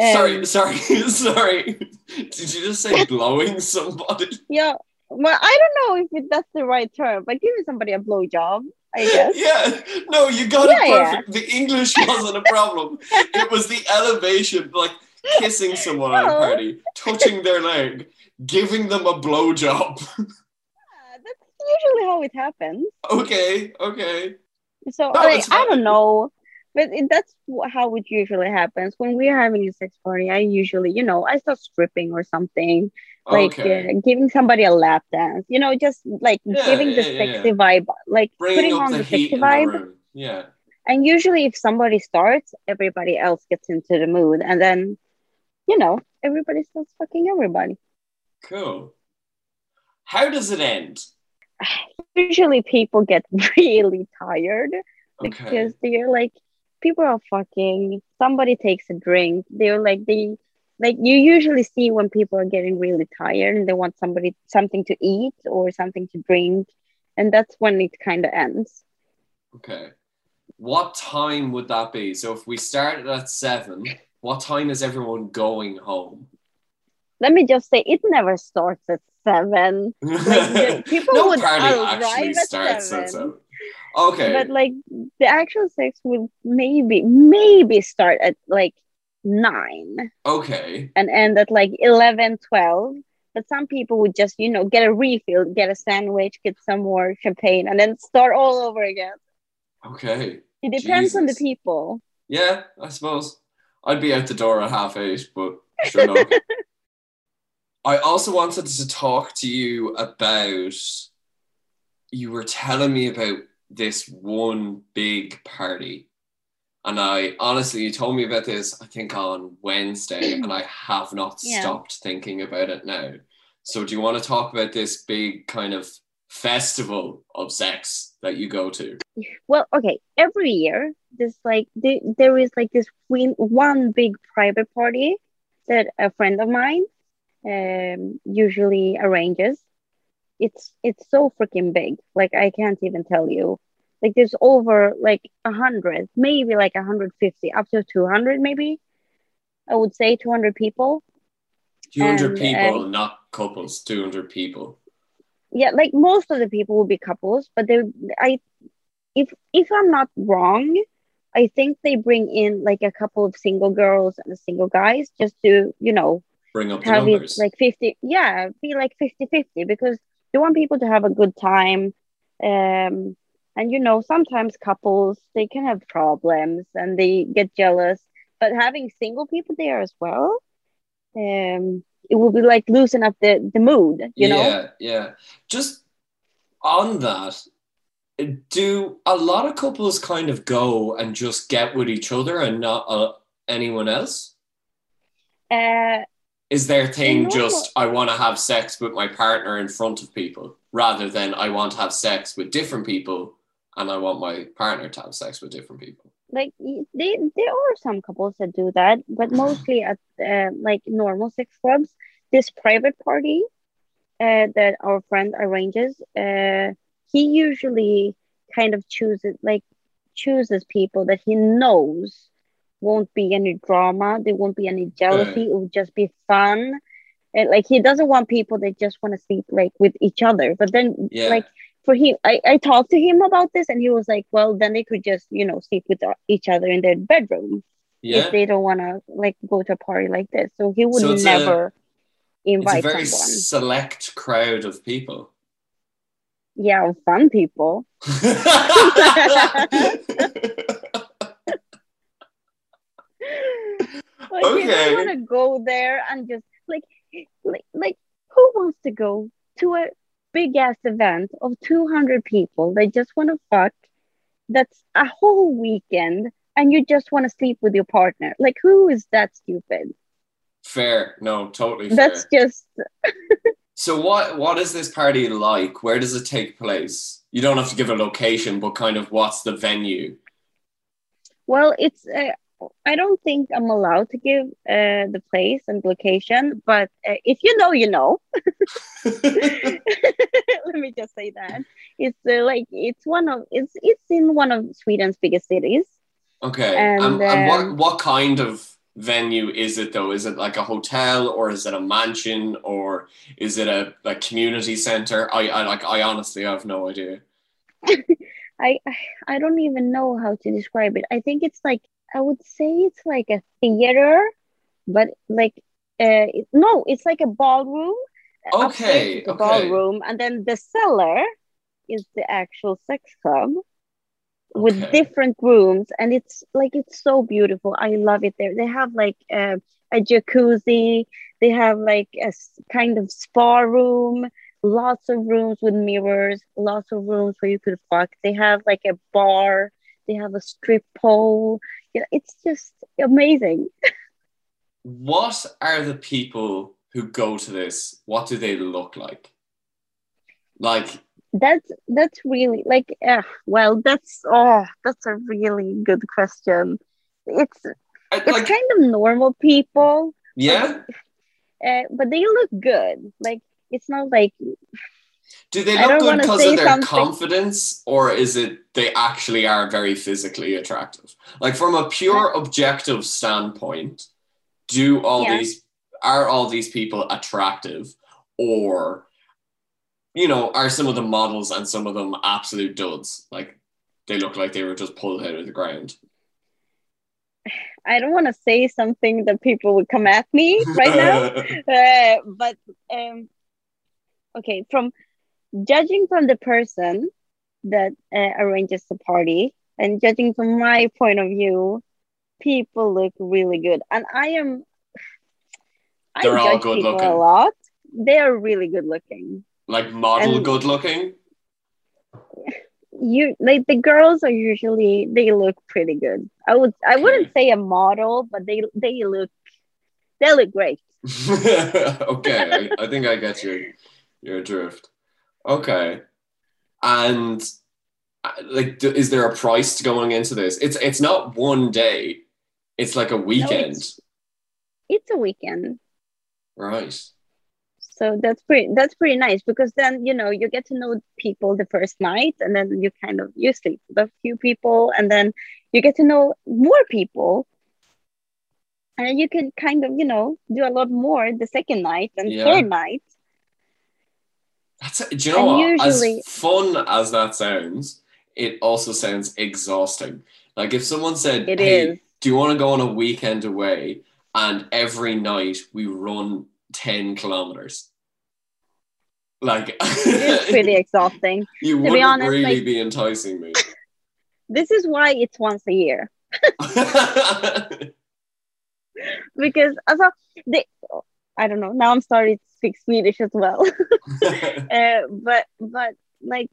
Sorry, Um, sorry, <laughs> sorry. Did you just say <laughs> blowing somebody? Yeah. Well, I don't know if it, that's the right term, but giving somebody a blowjob, I guess. <laughs> Yeah, no, you got Yeah, it yeah. perfect. The English wasn't a problem. it was the elevation, like kissing someone at a party, touching their leg, giving them a blowjob. Yeah, that's usually how it happens. okay, okay. So No, like, I don't know, but it, that's how it usually happens when we're having a sex party. I usually, you know, I start stripping or something, like okay. uh, giving somebody a lap dance. You know, just like Yeah, giving the yeah, yeah, sexy vibe, like Bringing putting on the the, sexy in the vibe. Yeah. And usually, if somebody starts, everybody else gets into the mood, and then, you know, everybody starts fucking everybody. Cool. How does it end? <sighs> usually people get <laughs> really tired Okay. because they're like people are fucking somebody takes a drink they're like they like you usually see when people are getting really tired and they want somebody something to eat or something to drink and that's when it kind of ends Okay. What time would that be? So if we started at seven, what time is everyone going home? let me just say it never starts at seven <laughs> the people no would party arrive actually at starts seven. at seven. Okay. but like the actual sex will maybe maybe start at like nine okay. and end at like 11 12 but some people would just you know get a refill get a sandwich get some more champagne and then start all over again Okay. it depends on the people Yeah, I suppose. I'd be out the door at half eight, but sure no. <laughs> I also wanted to talk to you about you were telling me about this one big party And I honestly, you told me about this, I think on Wednesday, <clears throat> and I have not Yeah. stopped thinking about it now. So, do you want to talk about this big kind of festival of sex that you go to? Well, okay. Every year, this like the, there is like this one big private party that a friend of mine um usually arranges. It's it's so freaking big. Like I can't even tell you. Like there's over like a hundred, maybe like a hundred fifty, up to two hundred, maybe. I would say two hundred people. 200 And, people, uh, not couples, 200 people. yeah like most of the people will be couples but they i if if i'm not wrong i think they bring in like a couple of single girls and single guys just to you know Bring up the have numbers. it like 50 yeah be like 50 50 because you want people to have a good time um and you know sometimes couples they can have problems and they get jealous but having single people there as well um it will be like loosen up the the mood you know yeah, yeah. Just on that, do a lot of couples kind of go and just get with each other and not uh, anyone else? uh Is their thing just I want to have sex with my partner in front of people rather than I want to have sex with different people and I want my partner to have sex with different people? like they there are some couples that do that but <sighs> mostly at uh, like normal sex clubs this private party uh, that our friend arranges uh, he usually kind of chooses like chooses people that he knows won't be any drama there won't be any jealousy it will just be fun and like he doesn't want people that just want to sleep like with each other but then Yeah. like for him I, I talked to him about this and he was like well then they could just you know sleep with uh, each other in their bedroom Yeah. if they don't want to like go to a party like this so he would So it's a- never It's a very someone select crowd of people. yeah fun people <laughs> <laughs> <laughs> like you Okay. don't want to go there and just like like like who wants to go to a big ass event of 200 people they just want to fuck that's a whole weekend and you just want to sleep with your partner like who is that stupid fair. No, totally fair. that's just <laughs> So what what is this party like? Where does it take place? You don't have to give a location, but kind of what's the venue? well it's uh, i don't think i'm allowed to give uh, the place and location but uh, if you know you know <laughs> <laughs> let me just say that it's uh, like it's one of it's it's in one of sweden's biggest cities okay. And, And, and what um, what kind of venue is it though? Is it like a hotel or is it a mansion or is it a, a community center? I, I like I honestly have no idea. <laughs> I I don't even know how to describe it. I think it's like I would say it's like a theater, but like uh it- no, it's like a ballroom. Okay, Upstairs the okay. ballroom, and then the cellar is the actual sex club with Okay. different rooms, and it's like it's so beautiful. I love it there. They have like uh, a jacuzzi. They have like a kind of spa room lots of rooms with mirrors, lots of rooms where you could fuck. They have like a bar, they have a strip pole. Yeah, it's just amazing. <laughs> What are the people who go to this? What do they look like? Like That's that's really like uh, well, that's oh, that's a really good question. It's I- it's like kind of normal people, yeah. uh, <laughs> but they look good. Like it's not like Do they look good because of their something- confidence, or is it they actually are very physically attractive? Like from a pure objective standpoint, do all Yeah. these are all these people attractive, or you know, are some of the models and some of them absolute duds? Like they look like they were just pulled out of the ground. I don't want to say something that people would come at me right now. <laughs> uh, but um, okay, from judging from the person that uh, arranges the party and judging from my point of view, people look really good, and I am. I They're all judge good people looking. a lot. They are really good looking. like model And- good looking. you like the girls are usually they look pretty good. I would I wouldn't say a model, but they they look they look great. <laughs> okay, I, I think I get your your drift. Okay, and uh, like, is there a price to going into this? It's it's not one day; it's like a weekend. it's, it's a weekend. right. So that's pretty that's pretty nice because then you know you get to know people the first night and then you kind of you sleep with a few people and then you get to know more people and you can kind of you know do a lot more the second night and Yeah. third night. That's do you know And what? usually- As fun as that sounds, it also sounds exhausting. Like if someone said, It "Hey, is. do you want to go on a weekend away?" and every night we run ten kilometers, like It's pretty <laughs> exhausting. you be wouldn't honest, really like- be enticing me. <laughs> This is why it's once a year <laughs> because also they I don't know now I'm starting to speak Swedish as well. <laughs> uh, but but like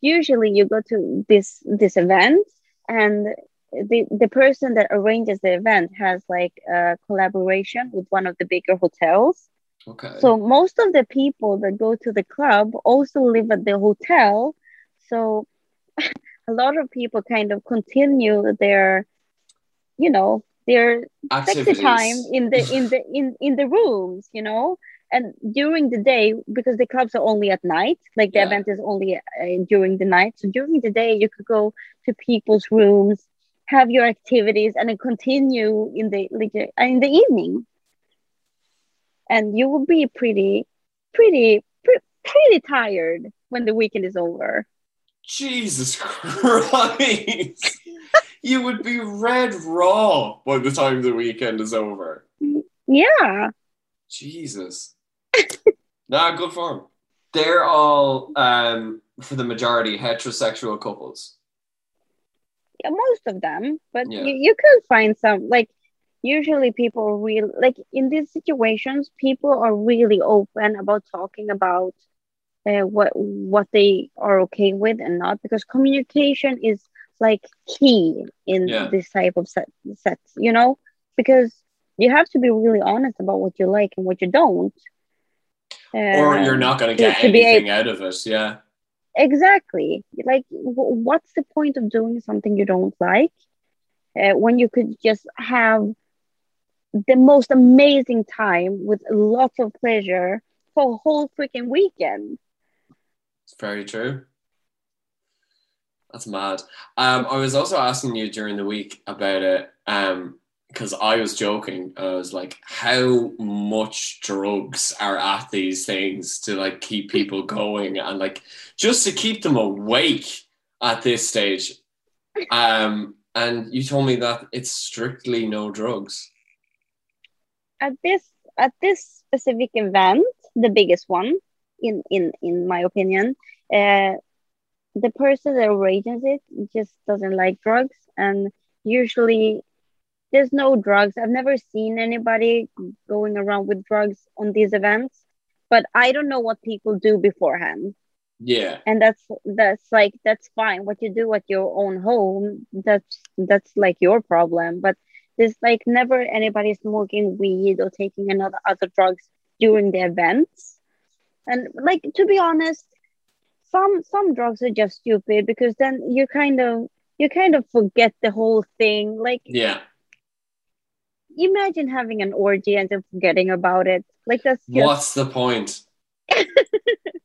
usually you go to this this event and the the person that arranges the event has like a collaboration with one of the bigger hotels. Okay. so most of the people that go to the club also live at the hotel. So <laughs> a lot of people kind of continue their you know their sexy time in the in the in in the rooms you know and during the day because the clubs are only at night like the Yeah. event is only uh, during the night so during the day you could go to people's rooms have your activities and then continue in the like uh, in the evening and you will be pretty pretty pre- pretty tired when the weekend is over Jesus <laughs> Christ! you would be red raw by the time the weekend is over. yeah Jesus. Nah, good for them. They're all, um, for the majority, heterosexual couples. yeah, most of them, but Yeah. you, you could find some like usually people are real like in these situations people are really open about talking about uh, what what they are okay with and not because communication is like key in Yeah. this type of set, sets you know because you have to be really honest about what you like and what you don't or you're not going to get to anything out of it. Yeah. exactly like w- what's the point of doing something you don't like uh, when you could just have the most amazing time with lots of pleasure for a whole freaking weekend It's very true. That's mad. Um, I was also asking you during the week about it um, because I was joking. I was like, how much drugs are at these things to like keep people going and like just to keep them awake at this stage. Um, and you told me that it's strictly no drugs. at this at this specific event the biggest one in in in my opinion uh the person that arranges it just doesn't like drugs and usually there's no drugs. I've never seen anybody going around with drugs on these events but i don't know what people do beforehand. Yeah. and that's that's like that's fine. What you do at your own home that's that's like your problem. But there's like never anybody smoking weed or taking another other drugs during the events. And like to be honest some some drugs are just stupid because then you kind of you kind of forget the whole thing. Like Yeah. Imagine having an orgy and then forgetting about it like that's just What's the point? <laughs>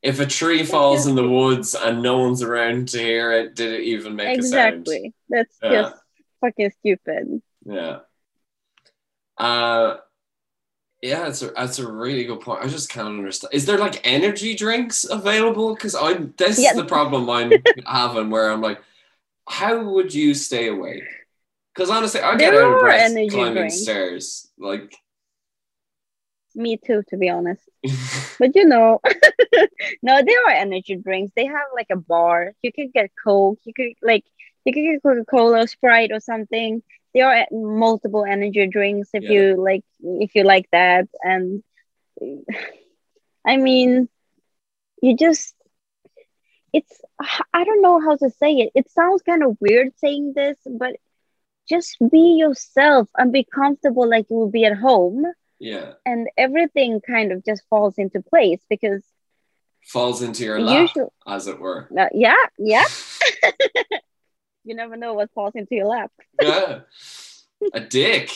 if a tree falls in the woods and no one's around to hear it, did it even make a sound? exactly that's Yeah. just fucking stupid Yeah. Uh, yeah, it's a, that's a really good point. I just can't understand. Is there like energy drinks available? Because I'm this Yeah. is the problem I'm <laughs> having where I'm like, how would you stay awake? Because honestly, I get There are energy climbing drinks. stairs. Like, me too to be honest <laughs> but you know <laughs> no there are energy drinks they have like a bar you could get coke you could like you could get coca-cola sprite or something there are multiple energy drinks if Yeah. you like if you like that and <sighs> i mean you just it's I don't know how to say it. It sounds kind of weird saying this, but just be yourself and be comfortable like you would be at home Yeah. and everything kind of just falls into place because Falls into your lap, usually as it were. uh, yeah, yeah. <laughs> you never know what falls into your lap. Yeah. A dick.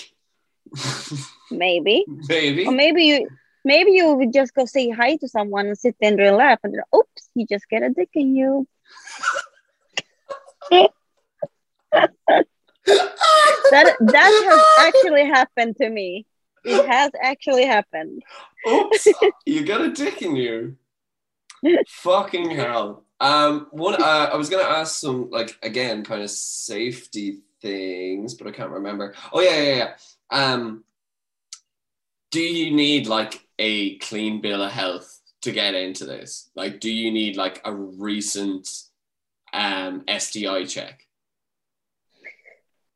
<laughs> Maybe. Maybe. Or maybe you maybe you would just go say hi to someone and sit in their lap and then, oops, you just get a dick in you. <laughs> That that has actually happened to me. It has actually happened. Oops, <laughs> you got a dick in you. Fucking hell. Um, one. Uh, I was gonna ask some like again, kind of safety things, but I can't remember. Oh yeah, yeah, yeah. Um, do you need like a clean bill of health to get into this? Like, do you need like a recent um STI check?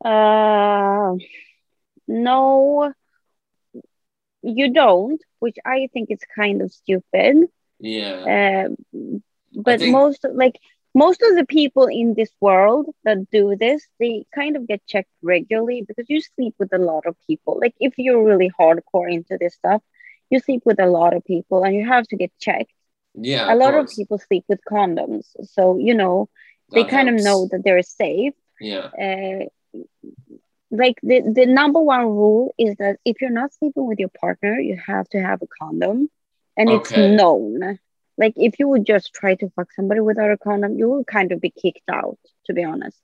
Uh, no, you don't, which I think is kind of stupid. Yeah. Uh, but think- most like most of the people in this world that do this, they kind of get checked regularly because you sleep with a lot of people. Like if you're really hardcore into this stuff, you sleep with a lot of people and you have to get checked. Yeah. a lot of people sleep with condoms, so you know they That kind of know that they're safe. Yeah. Uh, like the, the number one rule is that if you're not sleeping with your partner, you have to have a condom, and Okay. it's known. Like if you would just try to fuck somebody without a condom, you will kind of be kicked out. To be honest,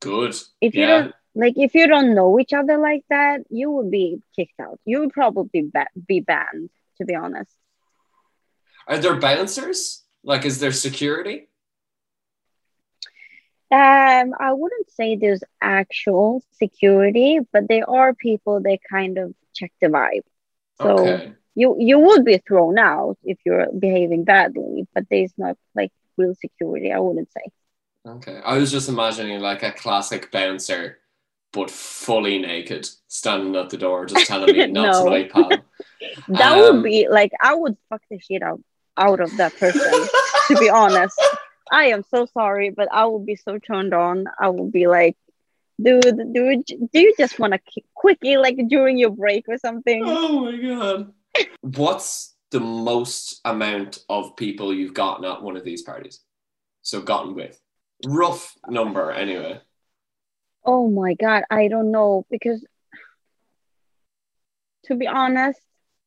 Good. if you don't like if you don't know each other like that, you would be kicked out. You would probably ba- be banned. To be honest. Are there bouncers? Like, is there security? Um, I wouldn't say there's actual security, but there are people that kind of check the vibe. So okay. you you would be thrown out if you're behaving badly, but there's not like real security. I wouldn't say. Okay. I was just imagining like a classic bouncer, but fully naked, standing at the door, just telling me <laughs> not No. pal. <laughs> That Um, would be like I would fuck the shit out out of that person. to be <laughs> honest, I am so sorry, but I will be so turned on. I will be like, dude, dude, do you just want to quickly like during your break or something? oh my god. What's the most amount of people you've gotten at one of these parties? So gotten with. Rough number anyway. Oh my god, I don't know because to be honest,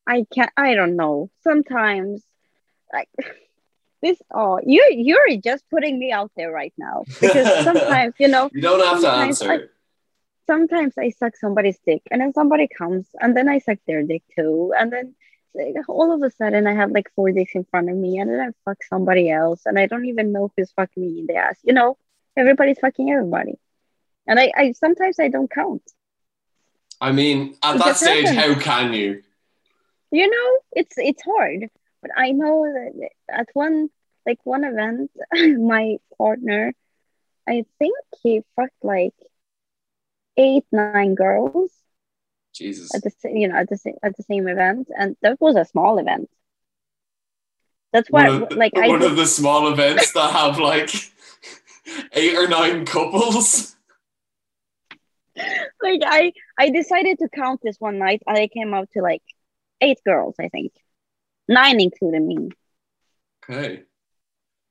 I can't I don't know. Sometimes like this oh you you're just putting me out there right now <laughs> because sometimes you know You don't have to answer. sometimes I suck somebody's dick and then somebody comes and then I suck their dick too and then like, all of a sudden I have like four dicks in front of me and then I fuck somebody else and I don't even know who's fucking me in the ass. You know, everybody's fucking everybody. And I, I sometimes I don't count. I mean, at It that stage, happens. how can you? You know, it's it's hard. But I know that at one like one event, <laughs> my partner, I think he fucked like eight, nine girls Jesus. at the you know at the same at the same event, and that was a small event. That's why, one of, like, I one did- of the small events that have like eight or nine couples. <laughs> like I I decided to count this one night, and I came out to like eight girls, I think, nine including me. Okay,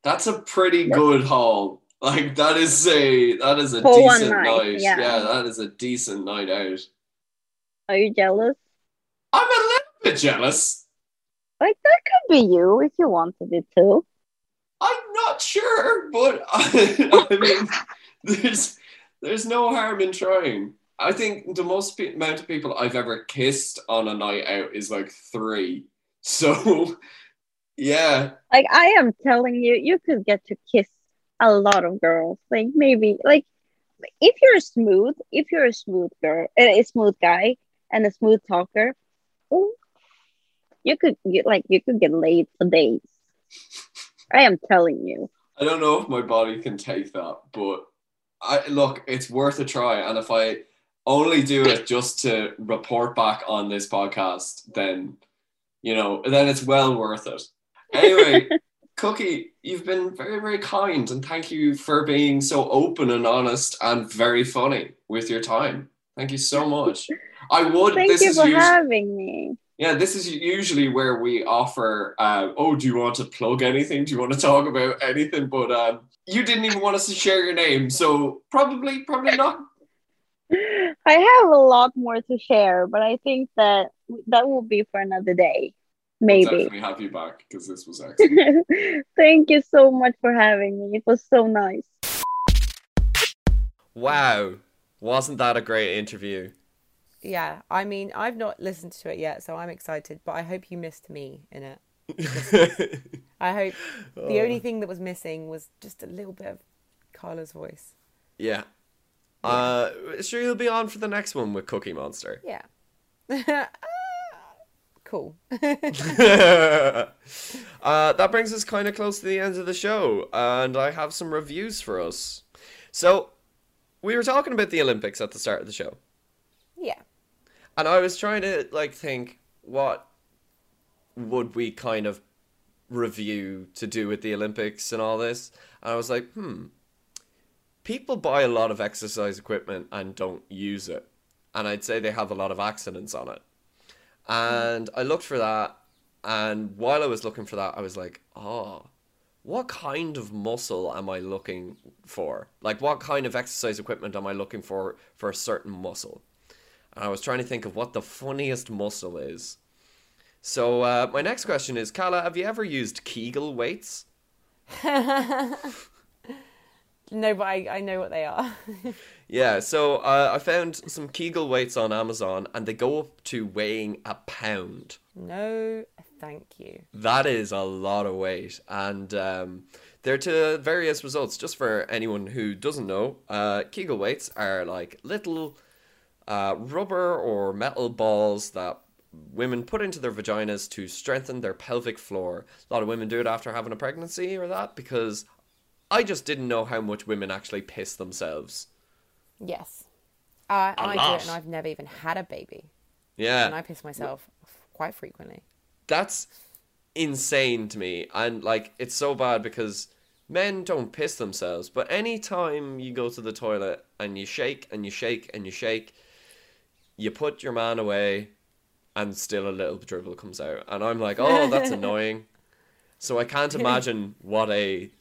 that's a pretty good haul. Like that is a that is a For decent night, night. yeah. yeah, that is a decent night out. Are you jealous? I'm a little bit jealous. Like that could be you if you wanted it to. I'm not sure, but I, <laughs> I mean, there's there's no harm in trying. I think the most pe- amount of people I've ever kissed on a night out is like three. So, <laughs> yeah, Like I am telling you, you could get to kiss a lot of girls. Like maybe like if you're smooth, if you're a smooth girl, a a smooth guy, and a smooth talker, you could get like you could get laid for days. I am telling you. I don't know if my body can take that, but I look, it's worth a try. And if I only do it just to report back on this podcast, then you know, then it's well worth it. Anyway, <laughs> Cookie, you've been very, very kind, and thank you for being so open and honest and very funny with your time. Thank you so much. I would. Thank this you is for having me. yeah, this is usually where we offer. Uh, oh, do you want to plug anything? Do you want to talk about anything? But um, you didn't even want us to share your name, so probably, probably not. I have a lot more to share, but I think that that will be for another day. Maybe. We'll Maybe. definitely have you back because this was excellent. <laughs> Thank you so much for having me. It was so nice. wow, wasn't that a great interview? Yeah, I mean, I've not listened to it yet, so I'm excited. But I hope you missed me in it. <laughs> I hope the only oh. thing that was missing was just a little bit of Carla's voice. Yeah. Uh, sure, he'll be on for the next one with Cookie Monster. Yeah. <laughs> cool. <laughs> uh, that brings us kind of close to the end of the show, and I have some reviews for us. So, we were talking about the Olympics at the start of the show, yeah. and I was trying to like think what would we kind of review to do with the Olympics and all this, and I was like, hmm, people buy a lot of exercise equipment and don't use it, and I'd say they have a lot of accidents on it. And I looked for that, and while I was looking for that, I was like, oh, what kind of muscle am I looking for? Like, what kind of exercise equipment am I looking for for a certain muscle? And I was trying to think of what the funniest muscle is. So, uh, my next question is Carla, have you ever used Kegel weights? <laughs> No, but I, I know what they are. <laughs> Yeah, so uh, I found some Kegel weights on Amazon, and they go up to weighing a pound. no, thank you. That is a lot of weight, and um, they're to various results. Just for anyone who doesn't know, uh, Kegel weights are like little uh, rubber or metal balls that women put into their vaginas to strengthen their pelvic floor. A lot of women do it after having a pregnancy or that because I just didn't know how much women actually piss themselves. Yes. Uh, I do it, and I've never even had a baby. Yeah. And I piss myself quite frequently. that's insane to me and like it's so bad because men don't piss themselves but any time you go to the toilet and you shake and you shake and you shake you put your man away and still a little dribble comes out and i'm like oh that's <laughs> annoying so i can't <laughs> imagine what a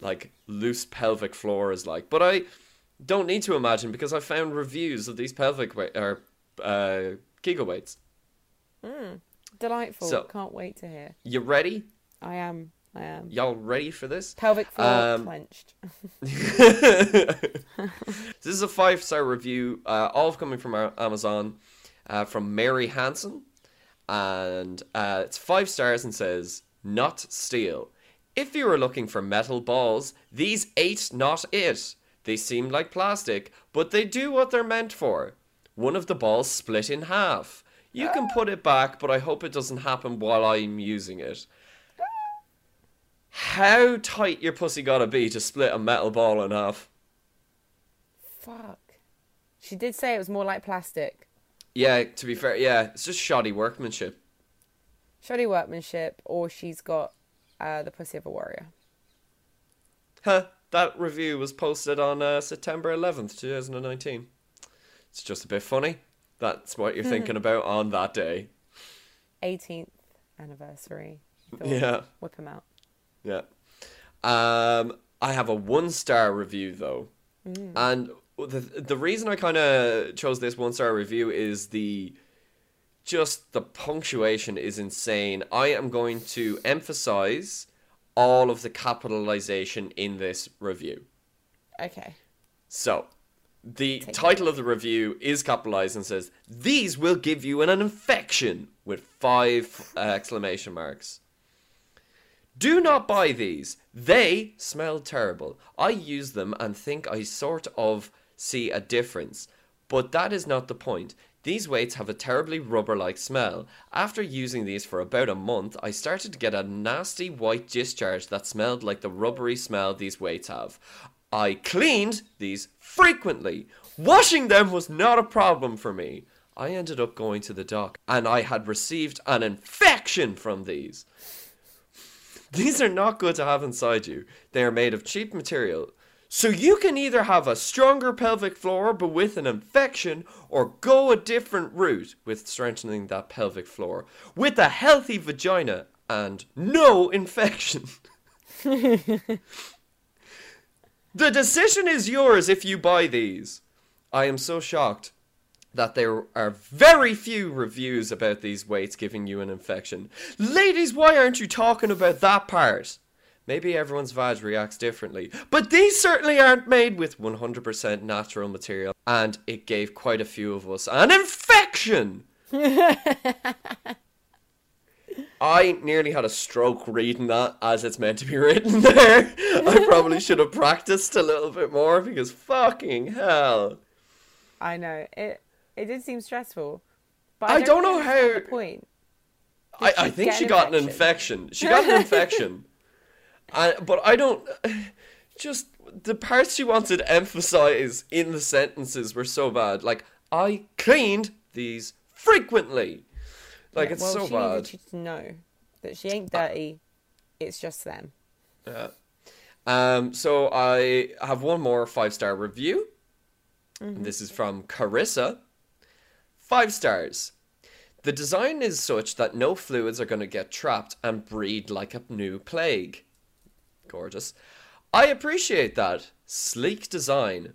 like loose pelvic floor is like but i don't need to imagine because i found reviews of these pelvic weight or uh kegel weights Delightful. So- Can't wait to hear. you ready I am. I am. y'all ready for this Pelvic floor Um, clenched. <laughs> <laughs> this is a five star review, uh, all coming from Amazon, uh, from Mary Hansen, and uh, it's five stars and says, "Not steel. If you are looking for metal balls, these ain't not it. They seem like plastic, but they do what they're meant for. One of the balls split in half. You can put it back, but I hope it doesn't happen while I'm using it." How tight your pussy gotta be to split a metal ball in half? Fuck. She did say it was more like plastic. Yeah, to be fair, yeah, it's just shoddy workmanship. Shoddy workmanship, or she's got uh, the pussy of a warrior. Huh, that review was posted on uh, September 11th, 2019. It's just a bit funny. That's what you're thinking <laughs> about on that day. 18th anniversary. Yeah, Whip him out. yeah. Um, I have a one star review though, and the the reason I kind of chose this one star review is the just the punctuation is insane. I am going to emphasize all of the capitalization in this review. Okay. So, the Take it title of the review is capitalized and says, These will give you an infection with five uh, exclamation marks. Do not buy these. They smell terrible. I use them and think I sort of see a difference. But that is not the point. These weights have a terribly rubber like smell. After using these for about a month, I started to get a nasty white discharge that smelled like the rubbery smell these weights have. I cleaned these frequently. Washing them was not a problem for me. I ended up going to the doc and I had received an infection from these. These are not good to have inside you. They are made of cheap material. So you can either have a stronger pelvic floor but with an infection or go a different route with strengthening that pelvic floor with a healthy vagina and no infection. <laughs> the decision is yours if you buy these. I am so shocked that there are very few reviews about these weights giving you an infection. Ladies, why aren't you talking about that part? Maybe everyone's vag reacts differently, but these certainly aren't made with 100% natural material, and it gave quite a few of us an infection! <laughs> I nearly had a stroke reading that as it's meant to be written there. I probably should have practiced a little bit more because fucking hell. I know it. It did seem stressful, but I I, don't don't, know how- The point. I, I think she an got an infection? infection. She got an infection. <laughs> But I don't. <sighs> Just the parts she wanted to emphasize in the sentences were so bad. Like, I cleaned these frequently. Like, Yeah, it's well, so she bad. needed you to know that she ain't dirty. It's just them. Yeah. Um, so I have one more five star review. And This is from Carissa. Five stars. The design is such that no fluids are going to get trapped and breed like a new plague. Gorgeous. I appreciate that. Sleek design.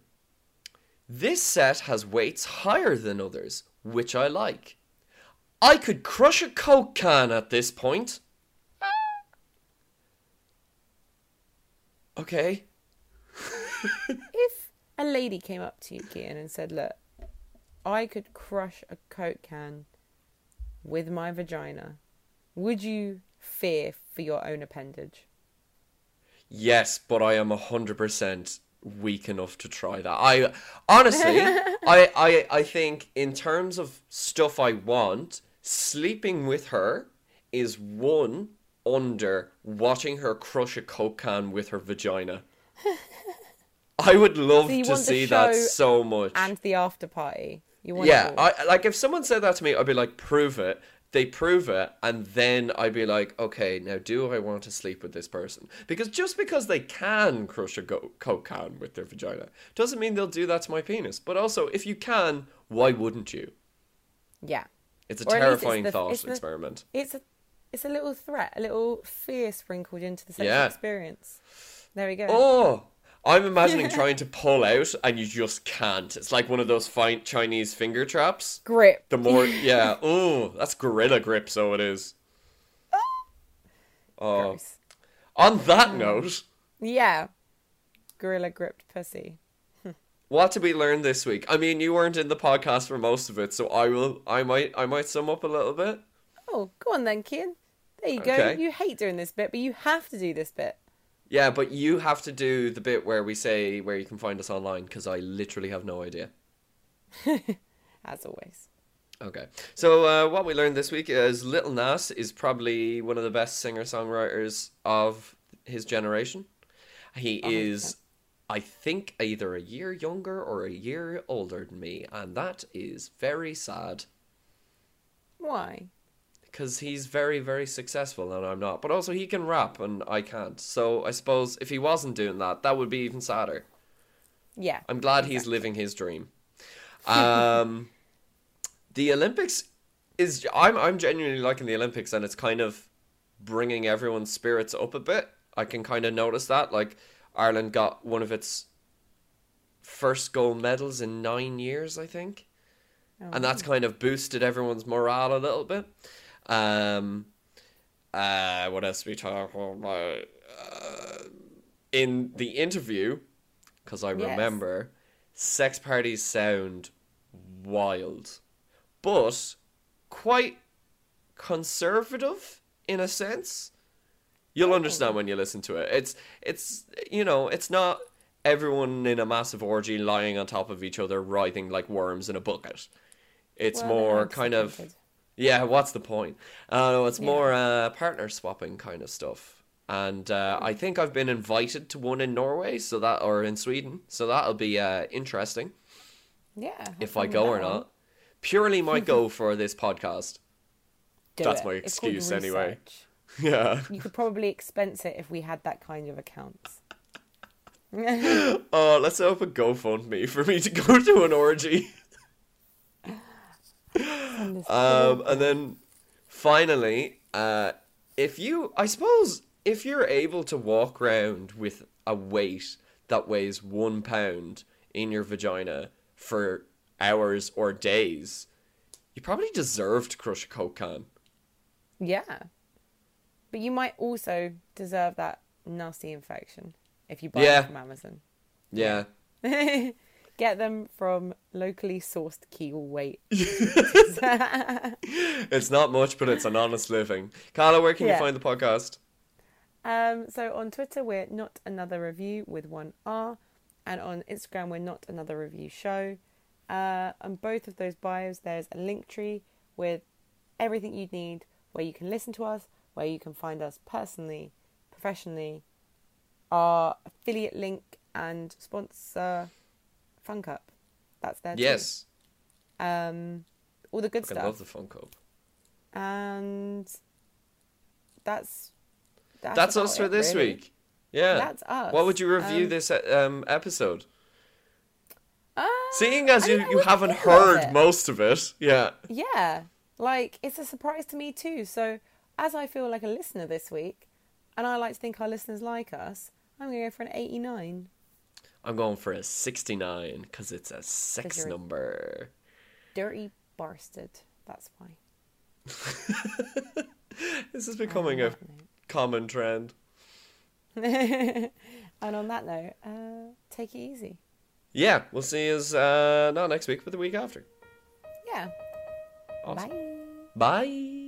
This set has weights higher than others, which I like. I could crush a Coke can at this point. Ah. Okay. <laughs> If a lady came up to you, Kian, and said, "Look, I could crush a Coke can with my vagina," would you fear for your own appendage? Yes, but I am hundred percent weak enough to try that. I honestly, <laughs> I, I, I think in terms of stuff I want, sleeping with her is one under watching her crush a coke can with her vagina. I would <laughs> love So to see that so much. And the after party. You want yeah. I like if someone said that to me, I'd be like, prove it. They prove it, and then I'd be like, okay, now do I want to sleep with this person? Because just because they can crush a go- coke can with their vagina doesn't mean they'll do that to my penis. But also, if you can, why wouldn't you? yeah. It's a Or least it's terrifying the- thought it's the- experiment. It's a it's a little threat, a little fear sprinkled into the sexual Yeah. experience. There we go. Oh, I'm imagining <laughs> trying to pull out and you just can't. It's like one of those fine Chinese finger traps. Grip. The more, yeah, <laughs> oh, that's gorilla grip, so it is. <laughs> Oh, Gross. on that note, Yeah. Gorilla gripped pussy. what did we learn this week? I mean, you weren't in the podcast for most of it, so I will. I might. I might sum up a little bit. Oh, go on then, Kian. There you go. Okay. You hate doing this bit, but you have to do this bit. Yeah, but you have to do the bit where we say where you can find us online because I literally have no idea. <laughs> As always. Okay. So uh, what we learned this week is Little Nas is probably one of the best singer-songwriters of his generation. He is, I think, either a year younger or a year older than me, and that is very sad Why? Because he's very, very successful and I'm not. But also he can rap and I can't. So I suppose if he wasn't doing that, that would be even sadder. Yeah. I'm glad he's living his dream. Um, <laughs> the Olympics is I'm I'm genuinely liking the Olympics, and it's kind of bringing everyone's spirits up a bit. I can kind of notice that. Like Ireland got one of its first gold medals in nine years, I think, Oh, and that's kind of boosted everyone's morale a little bit. Um, uh, what else we talk about? Uh, in the interview, because I Yes. remember, sex parties sound wild, but quite conservative in a sense. You'll understand when you listen to it. It's it's you know it's not everyone in a massive orgy lying on top of each other writhing like worms in a bucket. It's Well, more kind of. Yeah. What's the point? Uh, no, it's Yeah. more uh, partner swapping kind of stuff. And uh, I think I've been invited to one in Norway, so that or in Sweden, so that'll be uh, interesting Yeah. if I go or one. not. Purely might go <laughs> for this podcast. Do That's it. my excuse anyway. <laughs> Yeah. You could probably expense it if we had that kind of accounts. Oh, <laughs> let's a GoFundMe for me to go to an orgy. Um, and then finally, uh, if you, I suppose, if you're able to walk around with a weight that weighs one pound in your vagina for hours or days, you probably deserve to crush a coke can. Yeah. But you might also deserve that nasty infection if you buy Yeah. it from Amazon. Yeah. <laughs> Get them from locally sourced keel weight. <laughs> <laughs> It's not much, but it's an honest living. Carla, where can Yeah. you find the podcast? Um, so on Twitter, we're not another review with one R, and on Instagram, we're not another review show. Uh, on both of those bios, there's a Linktree with everything you'd need where you can listen to us, where you can find us personally, professionally, our affiliate link and sponsor, Fun Cup. That's there too. Yes. Um, all the good I stuff. I love the Fun Cup. and that's that's, That's us for it, this really. week. Yeah. That's us. What would you review Um, this um, episode? Uh, Seeing as I you, you haven't heard most of it, yeah. Yeah, like it's a surprise to me too. So as I feel like a listener this week, and I like to think our listeners like us, I'm gonna go for an 89. I'm going for a 69 because it's a sex you're- number. Dirty bastard. That's why. <laughs> This is becoming a common trend. <laughs> and on that note, uh, take it easy. Yeah, we'll see you uh, not next week, but the week after. Yeah. Awesome. Bye. Bye.